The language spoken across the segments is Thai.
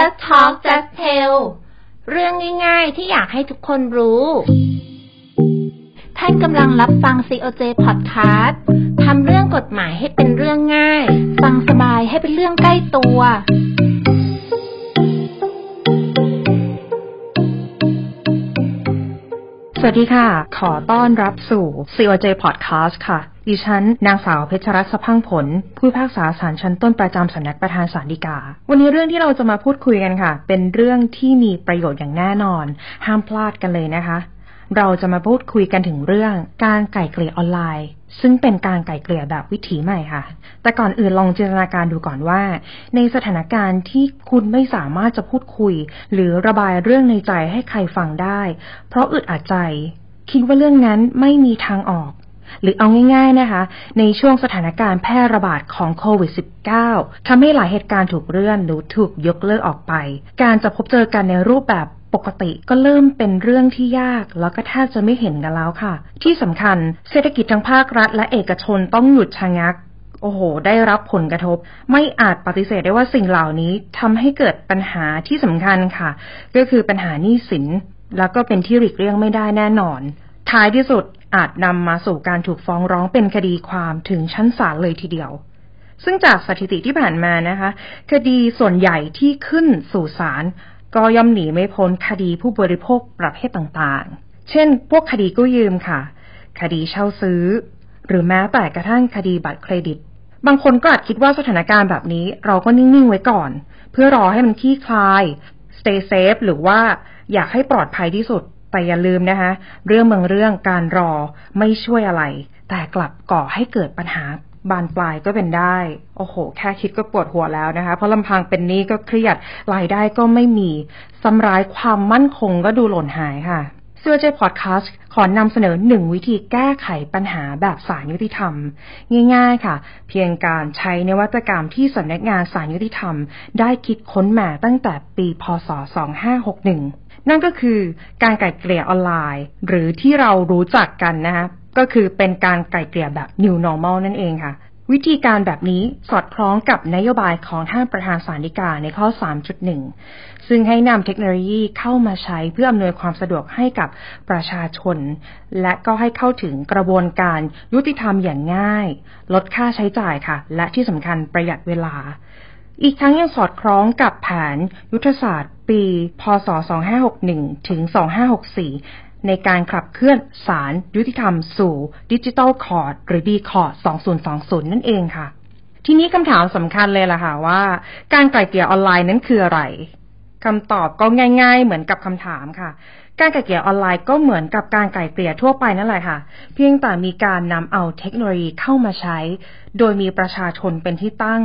just talk just tell เรื่องง่ายๆที่อยากให้ทุกคนรู้ ท่านกำลังรับฟัง COJ Podcast ทำเรื่องกฎหมายให้เป็นเรื่องง่าย ฟังสบายให้เป็นเรื่องใกล้ตัว สวัสดีค่ะ ขอต้อนรับสู่ COJ Podcast ค่ะ ดิฉัน นางสาวเพชรรัตน์สะพังผล ผู้พิพากษาศาลชั้นต้นประจำสำนักประธานศาลฎีกา วันนี้เรื่องที่เราจะมาพูดคุยกันค่ะ เป็นเรื่องที่มีประโยชน์อย่างแน่นอน ห้ามพลาดกันเลยนะคะ เราจะมาพูดคุยกันถึงเรื่องการไก่เกลี่ยออนไลน์ ซึ่งเป็นการไก่เกลี่ยแบบวิถีใหม่ค่ะ แต่ก่อนอื่นลองจินตนาการดูก่อนว่า ในสถานการณ์ที่คุณไม่สามารถจะพูดคุย หรือระบายเรื่องในใจให้ใครฟังได้ เพราะอึดอัดใจ คิดว่าเรื่องนั้นไม่มีทางออก หรือเอาง่ายๆนะคะ ในช่วงสถานการณ์แพร่ระบาดของโควิด -19 ทำให้หลายเหตุการณ์ถูกเลื่อนหรือถูกยกเลิกออกไป การจะพบเจอกันในรูปแบบปกติก็เริ่มเป็นเรื่องที่ยากแล้วก็แทบจะไม่เห็นกันแล้วค่ะ ที่สำคัญเศรษฐกิจทั้งภาครัฐ และเอกชนต้องหยุดชะงักโอ้โห ได้รับผลกระทบ ไม่อาจปฏิเสธได้ว่าสิ่งเหล่านี้ทำให้เกิดปัญหาที่สำคัญค่ะ ก็คือปัญหาหนี้สิน แล้วก็เป็นที่หลีกเลี่ยงไม่ได้แน่นอน ท้ายที่สุด อาจนำมาสู่การถูกฟ้องร้องเป็นคดีความถึงชั้นศาลเลยทีเดียว ซึ่งจากสถิติที่ผ่านมานะคะ คดีส่วนใหญ่ที่ขึ้นสู่ศาลก็ย่อมหนีไม่พ้นคดีผู้บริโภคประเภทต่างๆ เช่น พวกคดีกู้ยืมค่ะ คดีเช่าซื้อ หรือแม้แต่กระทั่งคดีบัตรเครดิต บางคนก็อาจคิดว่าสถานการณ์แบบนี้เราก็นิ่ง ๆ ไว้ก่อน เพื่อรอให้มันคลี่คลาย stay safe หรือว่าอยากให้ปลอดภัยที่สุด แต่อย่าลืมนะคะ เรื่องบางเรื่องการรอไม่ช่วยอะไร แต่กลับก่อให้เกิดปัญหาบานปลายก็เป็นได้ โอ้โห แค่คิดก็ปวดหัวแล้วนะคะ เพราะลำพังเป็นนี้ก็เครียด รายได้ก็ไม่มีสำร้ายความมั่นคงก็ดูหล่นหายค่ะเสื้อเจพอดแคสต์ขอนำเสนอหนึ่งวิธีแก้ไขปัญหาแบบสารยุติธรรม ง่ายๆค่ะ เพียงการใช้นวัตกรรมที่สำนักงานสารยุติธรรม ได้คิดค้นมาตั้งแต่ปีพศ 2561 นั่นก็คือการไก่เกลี่ยออนไลน์ หรือที่เรารู้จักกันนะคะก็คือเป็นการไก่เกลี่ยแบบ new normal นั่นเองค่ะ วิธีการแบบนี้สอดคล้องกับนโยบายของท่านประธานสาริกาในข้อ 3.1 ซึ่งให้นำเทคโนโลยีเข้ามาใช้เพื่ออำนวยความสะดวกให้กับประชาชน และก็ให้เข้าถึงกระบวนการยุติธรรมอย่างง่าย ลดค่าใช้จ่ายค่ะ และที่สำคัญประหยัดเวลา อีกทั้งยังสอดคล้องกับแผนยุทธศาสตร์ปี พศ 2561 ถึง 2564 ในการขับเคลื่อนสารยุติธรรมสู่ดิจิทัลคอร์ดหรือ d คอร์ด2020 นั่นเองค่ะ ทีนี้คำถามสำคัญเลยล่ะค่ะว่า การไกล่เกลี่ยออนไลน์นั้นคืออะไรคำตอบก็ง่าย ๆ เหมือนกับคำถามค่ะ การไกล่เกลี่ยออนไลน์ก็เหมือนกับการไกล่เกลี่ยทั่วไปนั่นแหละค่ะ เพียงแต่มีการนำเอาเทคโนโลยีเข้ามาใช้ โดยมีประชาชนเป็นที่ตั้ง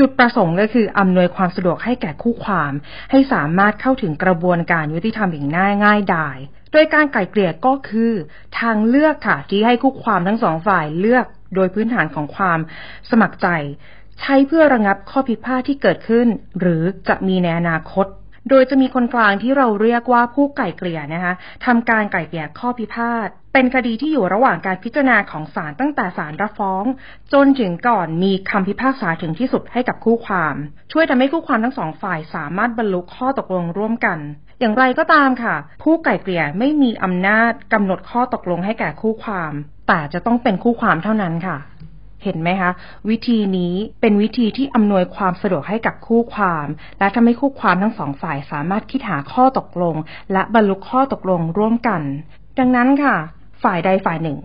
จุดประสงค์ก็คืออำนวยความสะดวกให้แก่คู่ความ ให้สามารถเข้าถึงกระบวนการยุติธรรมอย่างง่ายง่ายดายโดยการไกล่เกลี่ยก็คือ ทางเลือกค่ะที่ให้คู่ความทั้งสองฝ่ายเลือกโดยพื้นฐานของความสมัครใจ ใช้เพื่อระงับข้อพิพาทที่เกิดขึ้น หรือจะมีในอนาคต โดยจะมีคนกลางที่เราเรียกว่าผู้ไก่เกลี่ยนะคะทำการไก่เกลี่ยข้อพิพาทเป็นคดีที่อยู่ระหว่างการพิจารณาของศาลตั้งแต่ศาลรับฟ้อง จนถึงก่อนมีคำพิพากษาถึงที่สุดให้กับคู่ความ ช่วยทำให้คู่ความทั้งสองฝ่ายสามารถบรรลุข้อตกลงร่วมกัน อย่างไรก็ตามค่ะ ผู้ไก่เกลี่ยไม่มีอำนาจกำหนดข้อตกลงให้แก่คู่ความ แต่จะต้องเป็นคู่ความเท่านั้นค่ะ เห็นไหมคะ วิธีนี้เป็นวิธีที่อำนวยความสะดวกให้กับคู่ความ และทำให้คู่ความทั้งสองฝ่ายสามารถคิดหาข้อตกลง และบรรลุข้อตกลงร่วมกัน ดังนั้นค่ะ ฝ่ายใดฝ่ายหนึ่ง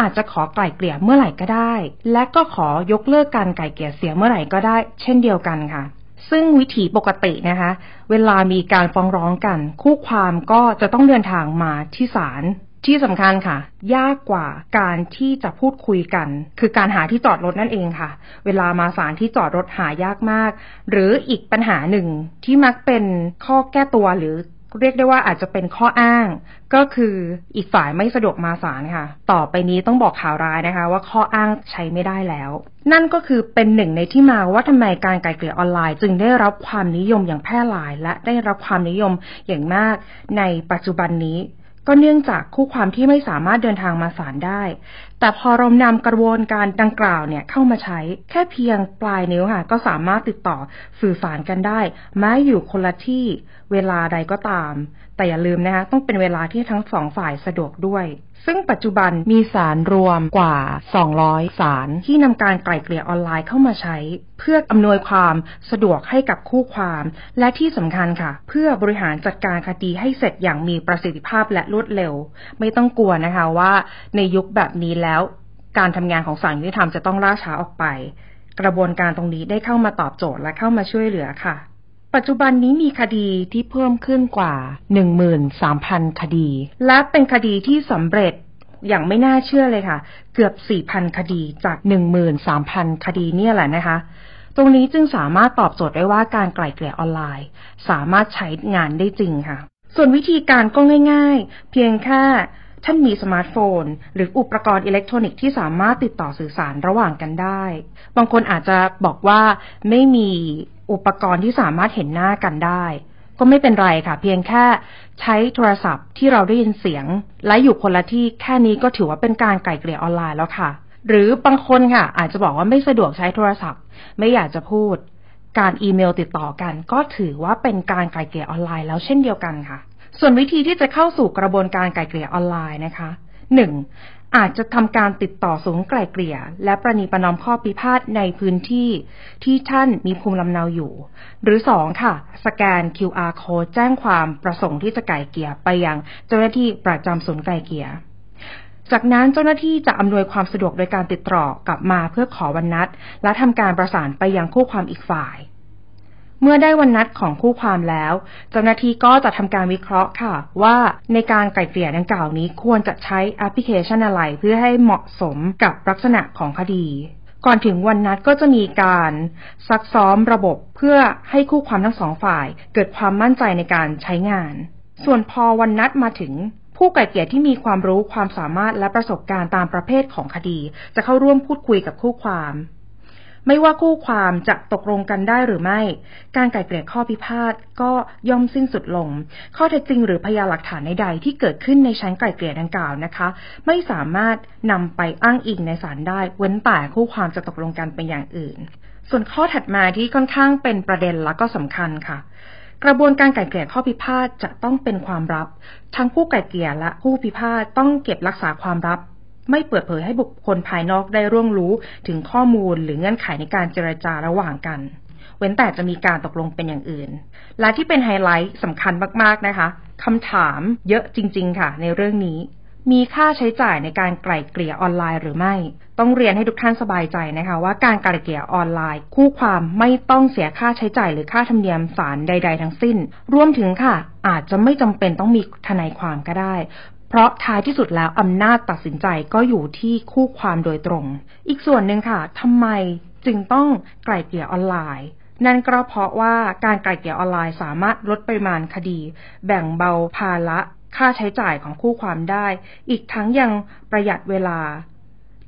อาจจะขอไกล่เกลี่ยเมื่อไหร่ก็ได้ และก็ขอยกเลิกการไกล่เกลี่ยเสียเมื่อไหร่ก็ได้ เช่นเดียวกันค่ะซึ่งวิถีปกตินะคะ เวลามีการฟ้องร้องกัน คู่ความก็จะต้องเดินทางมาที่ศาล ที่สำคัญค่ะ ยากกว่าการที่จะพูดคุยกัน คือการหาที่จอดรถนั่นเองค่ะ เวลามาศาลที่จอดรถหายากมาก หรืออีกปัญหาหนึ่งที่มักเป็นข้อแก้ตัวหรือเรียกได้ว่าอาจจะเป็นข้ออ้าง ก็คืออีกฝ่ายไม่สะดวกมาศาลค่ะ ต่อไปนี้ต้องบอกข่าวร้ายนะคะ ว่าข้ออ้างใช้ไม่ได้แล้ว นั่นก็คือเป็นหนึ่งในที่มาว่าทำไมการไกลเกลี่ยออนไลน์ จึงได้รับความนิยมอย่างแพร่หลาย และได้รับความนิยมอย่างมากในปัจจุบันนี้ ก็เนื่องจากคู่ความที่ไม่สามารถเดินทางมาศาลได้ แต่พอเรานำกระบวนการดังกล่าวเนี่ยเข้ามาใช้แค่เพียงปลายนิ้วค่ะ ก็สามารถติดต่อสื่อสารกันได้แม้อยู่คนละที่ เวลาใดก็ตาม แต่อย่าลืมนะคะต้องเป็นเวลาที่ทั้งสองฝ่ายสะดวกด้วย ซึ่งปัจจุบันมีศาลรวมกว่า 200ศาลที่นำการไกล่เกลี่ยออนไลน์เข้ามาใช้ เพื่ออำนวยความสะดวกให้กับคู่ความ และที่สำคัญค่ะ เพื่อบริหารจัดการคดีให้เสร็จอย่างมีประสิทธิภาพและรวดเร็ว ไม่ต้องกลัวนะคะว่าในยุคแบบนี้แล้ว การทำงานของศาลยุติธรรมจะต้องล่าช้าออกไป กระบวนการตรงนี้ได้เข้ามาตอบโจทย์และเข้ามาช่วยเหลือค่ะ ปัจจุบันนี้มีคดีที่เพิ่มขึ้นกว่า 13,000 คดี และเป็นคดีที่สำเร็จอย่างไม่น่าเชื่อเลยค่ะ เกือบ 4,000 คดีจาก 13,000 คดีเนี่ยแหละนะคะ ตรงนี้จึงสามารถตอบโจทย์ได้ว่าการไกล่เกลี่ยออนไลน์ สามารถใช้งานได้จริงค่ะ ส่วนวิธีการก็ง่าย ๆ เพียงแค่ ท่านมีสมาร์ทโฟน หรืออุปกรณ์อิเล็กทรอนิกส์ที่สามารถติดต่อสื่อสารระหว่างกันได้ บางคนอาจจะบอกว่าไม่มีอุปกรณ์ที่สามารถเห็นหน้ากันได้ ก็ไม่เป็นไรค่ะ เพียงแค่ใช้โทรศัพท์ที่เราได้ยินเสียง และอยู่คนละที่แค่นี้ก็ถือว่าเป็นการไกล่เกลี่ยออนไลน์แล้วค่ะ หรือบางคนค่ะ อาจจะบอกว่าไม่สะดวกใช้โทรศัพท์ ไม่อยากจะพูด การอีเมลติดต่อกัน ก็ถือว่าเป็นการไกล่เกลี่ยออนไลน์แล้วเช่นเดียวกันค่ะ ส่วนวิธีที่จะเข้าสู่กระบวนการไกล่เกลี่ยออนไลน์นะคะหนึ่งอาจจะทำการติดต่อศูนย์ไกล่เกลี่ย และประนีประนอมข้อพิพาทในพื้นที่ที่ท่านมีภูมิลำเนาอยู่ หรือสองค่ะ สแกน QR code แจ้งความประสงค์ที่จะไกล่เกลี่ยไปยังเจ้าหน้าที่ประจำศูนย์ไกล่เกลี่ยจากนั้นเจ้าหน้าที่จะอำนวยความสะดวกโดยการติดต่อกลับมาเพื่อขอวันนัด และทำการประสานไปยังคู่ความอีกฝ่าย เมื่อได้วันนัดของคู่ความแล้ว เจ้าหน้าที่ก็จะทำการวิเคราะห์ค่ะ ว่าในการไกล่เกลี่ยดังกล่าวนี้ควรจะใช้แอปพลิเคชันอะไรเพื่อให้เหมาะสมกับลักษณะของคดี ก่อนถึงวันนัดก็จะมีการซักซ้อมระบบเพื่อให้คู่ความทั้งสองฝ่าย เกิดความมั่นใจในการใช้งาน ส่วนพอวันนัดมาถึงผู้ไกล่เกลี่ยที่มีความรู้ความสามารถและประสบการณ์ตามประเภทของคดี จะเข้าร่วมพูดคุยกับคู่ความ ไม่ว่าคู่ความจะตกลงกันได้หรือไม่ การไกล่เกลี่ยข้อพิพาทก็ย่อมสิ้นสุดลง ข้อเท็จจริงหรือพยานหลักฐานใดๆที่เกิดขึ้นในชั้นไกล่เกลี่ยดังกล่าวนะคะ ไม่สามารถนำไปอ้างอิงในศาลได้ เว้นแต่คู่ความจะตกลงกันเป็นอย่างอื่น ส่วนข้อถัดมาที่ค่อนข้างเป็นประเด็นและก็สำคัญค่ะกระบวนการไก่เกลี่ยข้อพิพาทจะต้องเป็นความลับ ทั้งผู้ไก่เกลี่ยและผู้พิพาทต้องเก็บรักษาความลับ ไม่เปิดเผยให้บุคคลภายนอกได้ร่วงรู้ถึงข้อมูลหรือเงื่อนไขในการเจรจาระหว่างกัน เว้นแต่จะมีการตกลงเป็นอย่างอื่น และที่เป็นไฮไลท์สำคัญมากๆนะคะคำถามเยอะจริง ๆ ค่ะ ในเรื่องนี้ มีค่าใช้จ่ายในการไกล่เกลี่ยออนไลน์หรือไม่ ต้องเรียนให้ทุกท่านสบายใจนะคะ ว่าการไกล่เกลี่ยออนไลน์ คู่ความไม่ต้องเสียค่าใช้จ่ายหรือค่าธรรมเนียมศาลใด ๆ ทั้งสิ้น รวมถึงค่ะ อาจจะไม่จำเป็นต้องมีทนายความก็ได้ เพราะท้ายที่สุดแล้วอำนาจตัดสินใจก็อยู่ที่คู่ความโดยตรง อีกส่วนหนึ่งค่ะทำไมจึงต้องไกล่เกลี่ยออนไลน์ นั่นก็เพราะว่าการไกล่เกลี่ยออนไลน์สามารถลดปริมาณคดี แบ่งเบาภาระค่าใช้จ่ายของคู่ความได้ อีกทั้งยังประหยัดเวลา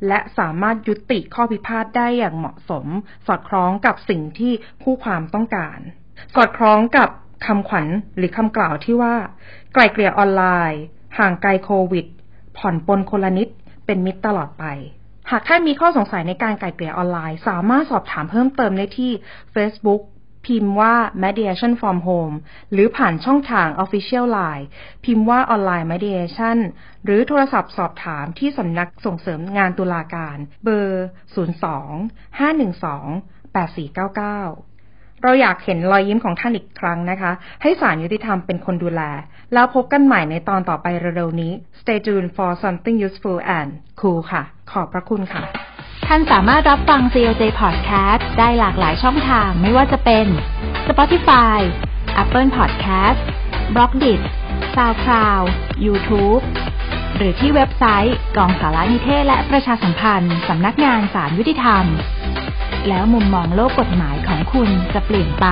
และสามารถยุติข้อพิพาทได้อย่างเหมาะสม สอดคล้องกับสิ่งที่คู่ความต้องการ สอดคล้องกับคำขวัญหรือคำกล่าวที่ว่า ไกล่เกลี่ยออนไลน์ ห่างไกลโควิด ผ่อนปลนคนละนิด เป็นมิตรตลอดไป หากท่านมีข้อสงสัยในการไกล่เกลี่ยออนไลน์ สามารถสอบถามเพิ่มเติมได้ที่ Facebook พิมพ์ว่า mediation from home หรือผ่านช่องทาง official line พิมพ์ว่า online mediation หรือโทรศัพท์สอบถามที่สำนักส่งเสริมงานตุลาการ เบอร์ 02 512 8499 เราอยากเห็นรอยยิ้มของท่านอีกครั้งนะคะ ให้สารยุติธรรมเป็นคนดูแล แล้วพบกันใหม่ในตอนต่อไปเร็วๆนี้ Stay tuned for something useful and cool ค่ะ ขอบพระคุณค่ะ ท่านสามารถรับฟัง COJ Podcast ได้หลากหลายช่องทางไม่ว่าจะเป็น Spotify, Apple Podcast, b l o g d i t SoundCloud, YouTube หรือที่เว็บไซต์กองสารนิเทศและประชาสัมพันธ์ สำนักงานสารยุติธรรม แล้วมุมมองโลกกฎหมายของคุณจะเปลี่ยนไป